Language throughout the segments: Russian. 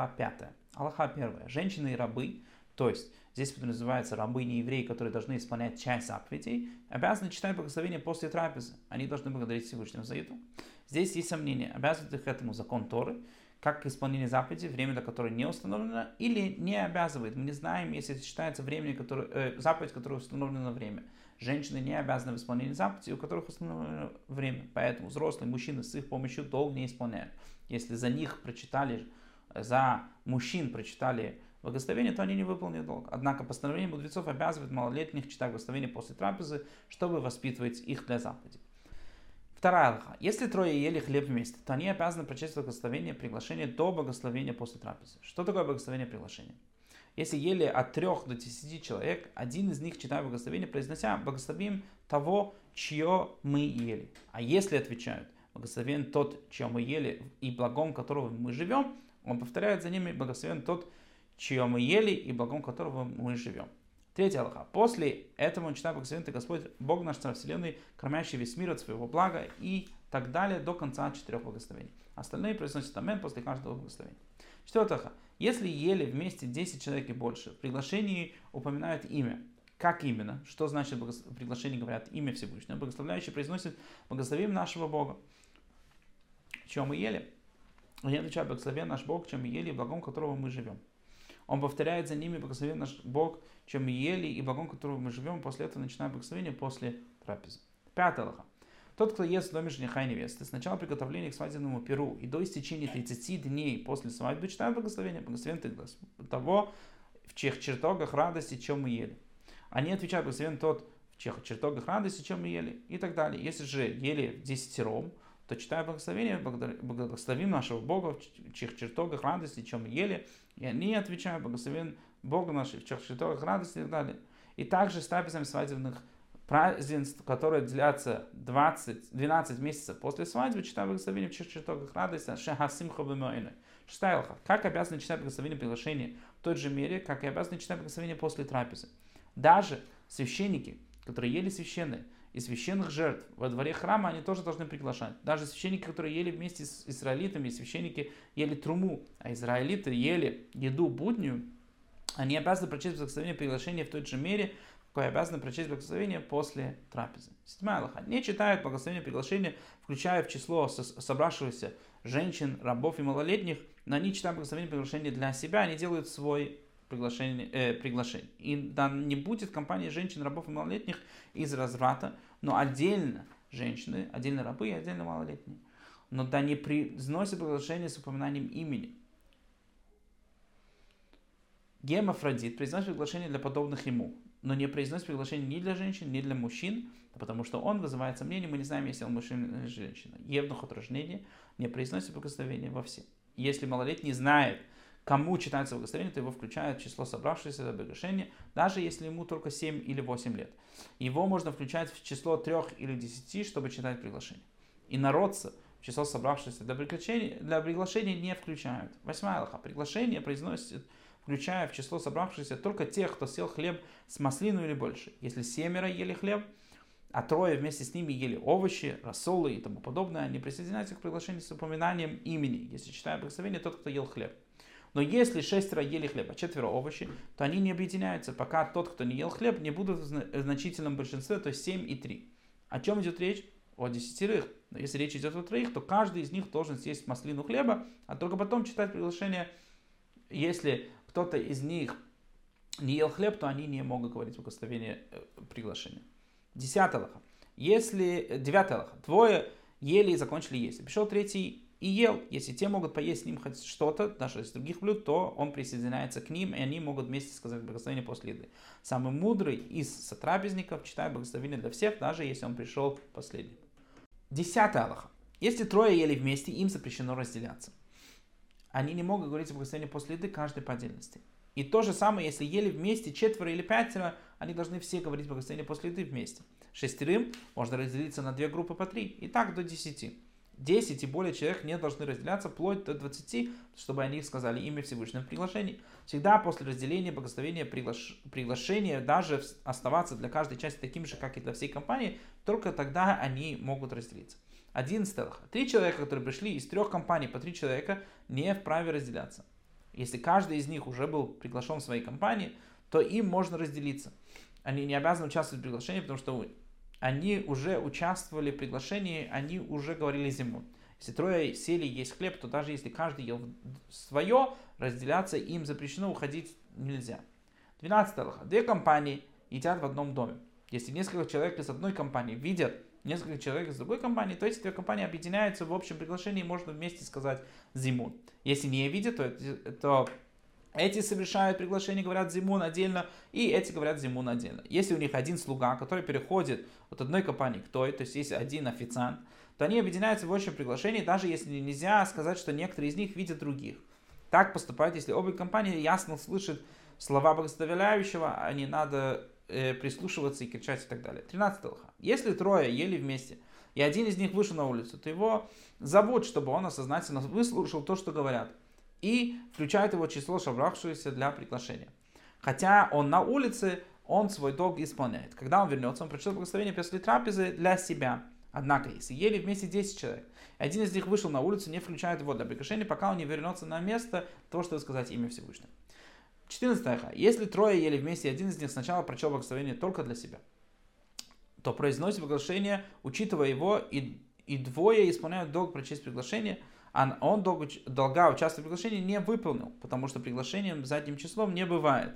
глава 5. Аллаха 1. Женщины и рабы, то есть здесь подразумеваются рабы не евреи, которые должны исполнять часть заповедей, обязаны читать благословение после трапезы. Они должны благодарить Всевышнего за это. Здесь есть сомнение, обязывает их этому закон Торы, как исполнение заповеди, время до которой не установлено, или не обязывает. Мы не знаем, если это считается время, которое, э, заповедь, которая установлена время. Женщины не обязаны в исполнении заповедей, у которых установлено время. Поэтому взрослые мужчины с их помощью долг не исполняют. Если за них прочитали, за мужчин прочитали благословение, то они не выполнили долг. Однако постановление мудрецов обязывает малолетних читать благословение после трапезы, чтобы воспитывать их для заповеди. Вторая алха. Если трое ели хлеб вместе, то они обязаны прочесть благословение приглашение до благословения после трапезы. Что такое благословение приглашения? Если ели от трех до десяти человек, один из них, читая благословение, произнося «благословим того, чье мы ели». А если отвечают «благословен тот, чье мы ели, и благом которого мы живем», он повторяет за ними «благословен тот, чье мы ели, и благом которого мы живем». Третья Аллаха. После этого он читает благословен ты Господь, Бог наш Царь Вселенной, кормящий весь мир от своего блага и так далее до конца четырех благословений. Остальные произносят амен после каждого благословения. Четвертая Аллаха. Если ели вместе 10 человек и больше, в приглашении упоминают имя. Как именно? Что значит в приглашении говорят имя Всевышнего? Благословляющий произносит благословим нашего Бога. Чем мы ели? Они отвечают, благословен наш Бог, чем мы ели, и благом которого мы живем. Он повторяет за ними благословен наш Бог, чем мы ели, и благом которого мы живем. После этого начинаем благословение после трапезы. Пятая лоха. Тот, кто ест в доме жениха и невесты, с начала приготовления к свадебному перу и до истечения 30 дней после свадьбы читают благословение. Благословен ты того, в чьих чертогах радости, чем мы ели. Они отвечают, благословен тот, в чьих чертогах радости, чем мы ели, и так далее. Если же ели десятером, то читая благословение, благословим нашего Бога, в чьих чертогах радости, чем ели, и они отвечают, благословен Бога наш, в чьих чертогах радости и так далее. И также с трапезами свадебных празднеств, которые длятся 20, 12 месяцев после свадьбы, читая благословение в чьих чертогах радости, шахасимха бемойны. Шестая алха. Как обязаны читать благословение приглашения в той же мере, как и обязаны читать благословение после трапезы. Даже священники, которые ели священные, и священных жертв во дворе храма они тоже должны приглашать. Даже священники, которые ели вместе с израилитами, священники ели труму, а израилиты ели еду буднюю, они обязаны прочесть благословение приглашения в той же мере, какой обязаны прочесть благословение после трапезы. Седьмая Аллаха. Не читают благословение приглашения, включая в число собравшихся женщин, рабов и малолетних, но они читают благословение приглашения для себя, они делают свой приглашение, э, приглашение. И да, не будет компании женщин, рабов и малолетних из разврата, но отдельно женщины, отдельно рабы и отдельно малолетние. Но да не произносят приглашение с упоминанием имени. Гемофродит произносит приглашение для подобных ему, но не произносит приглашение ни для женщин, ни для мужчин, потому что он вызывает сомнения, мы не знаем, если он мужчина или женщина. Евнух от рождения не произносит благословения во все. Если малолетний знает, кому читается благословение, то его в число собравшихся за приглашение, даже если ему только 7 или 8 лет. Его можно включать в число 3 или 10, чтобы читать приглашение. И народца в число собравшихся для приглашения, для приглашения не включают. Восьмая Аллаха. Приглашение произносит, включая в число собравшихся только тех, кто сел хлеб с маслиной или больше. Если семеро ели хлеб, а трое вместе с ними ели овощи, рассолы и тому подобное, они присоединяются к приглашению с упоминанием имени, если читают благословение, тот, кто ел хлеб. Но если шестеро ели хлеб, а четверо овощи, то они не объединяются, пока тот, кто не ел хлеб, не будет в значительном большинстве, то есть 7 и 3. О чем идет речь? О десятерых. Но если речь идет о троих, то каждый из них должен съесть маслину хлеба, а только потом читать приглашение. Если кто-то из них не ел хлеб, то они не могут говорить благословение э, приглашения. Лоха. Если, девятая лоха. Двое ели и закончили есть. Пришел третий и ел. Если те могут поесть с ним хоть что-то, даже из других блюд, то он присоединяется к ним, и они могут вместе сказать благословение после еды. Самый мудрый из сотрапезников читает благословение для всех, даже если он пришел последний. Десятая Аллаха. Если трое ели вместе, им запрещено разделяться. Они не могут говорить благословение после еды, каждый по отдельности. И то же самое, если ели вместе четверо или пятеро, они должны все говорить благословение после еды вместе. Шестерым можно разделиться на две группы по три. И так до десяти. 10 и более человек не должны разделяться вплоть до 20, чтобы они сказали имя Всевышнего в. Всегда после разделения благословения приглаш... приглашения даже оставаться для каждой части таким же, как и для всей компании, только тогда они могут разделиться. 11. Три человека, которые пришли из трех компаний по три человека, не вправе разделяться. Если каждый из них уже был приглашен в своей компании, то им можно разделиться. Они не обязаны участвовать в приглашении, потому что они уже участвовали в приглашении, они уже говорили зиму. Если трое сели есть хлеб, то даже если каждый ел свое, разделяться им запрещено, уходить нельзя. 12 Аллаха. Две компании едят в одном доме. Если несколько человек из одной компании видят несколько человек из другой компании, то эти две компании объединяются в общем приглашении, можно вместе сказать зимун. Если не видят, то, то эти совершают приглашение, говорят зимун отдельно, и эти говорят зимун отдельно. Если у них один слуга, который переходит от одной компании к той, то есть есть один официант, то они объединяются в общем приглашении, даже если нельзя сказать, что некоторые из них видят других. Так поступают, если обе компании ясно слышат слова благословляющего, а не надо э, прислушиваться и кричать и так далее. 13 лоха. Если трое ели вместе, и один из них вышел на улицу, то его зовут, чтобы он осознательно выслушал то, что говорят, и включает его число собравшихся для приглашения. Хотя он на улице, он свой долг исполняет. Когда он вернется, он прочитал благословение после трапезы для себя. Однако, если ели вместе 10 человек, один из них вышел на улицу, не включает его для приглашения, пока он не вернется на место того, чтобы сказать имя Всевышнего. 14 стиха. Если трое ели вместе, один из них сначала прочел благословение только для себя, то произносит приглашение, учитывая его, и, и двое исполняют долг прочесть приглашение, он долг, долга участвовать в приглашении не выполнил, потому что приглашением задним числом не бывает.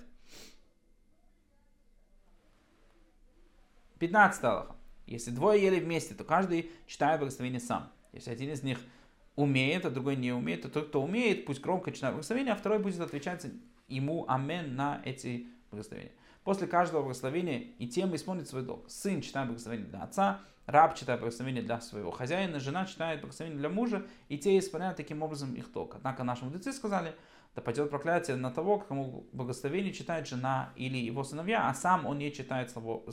15 Аллаха. Если двое ели вместе, то каждый читает благословение сам. Если один из них умеет, а другой не умеет, то тот, кто умеет, пусть громко читает благословение, а второй будет отвечать ему амен на эти благословения. После каждого благословения и тем исполнит свой долг. Сын читает благословение для отца, раб читает благословение для своего хозяина, жена читает благословение для мужа, и те исполняют таким образом их долг. Однако наши мудрецы сказали, да пойдет проклятие на того, кому благословение читает жена или его сыновья, а сам он не читает своего,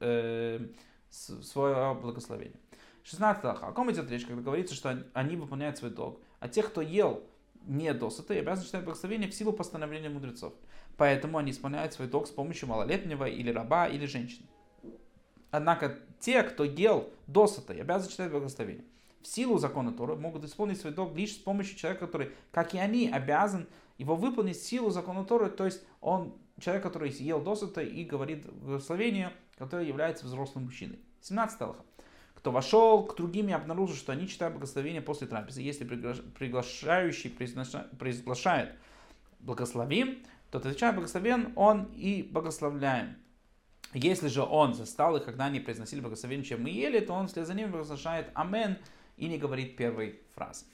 э, свое благословение. 16 О ком идет речь, когда говорится, что они выполняют свой долг? А тех, кто ел не досыта, и обязаны читать благословение в силу постановления мудрецов. Поэтому они исполняют свой долг с помощью малолетнего или раба или женщины. Однако те, кто ел досыта, и обязаны читать благословение. В силу закона Тора могут исполнить свой долг лишь с помощью человека, который, как и они, обязан его выполнить в силу закона Торы, то есть он человек, который ел досыта и говорит благословение, который является взрослым мужчиной. 17 Аллаха. Кто вошел к другим и обнаружил, что они читают благословение после трапезы, если приглашающий произглашает благословим, то отвечает благословен он и благословляем. Если же он застал их, когда они произносили благословение, чем мы ели, то он вслед за ним возглашает Амен и не говорит первой фразы.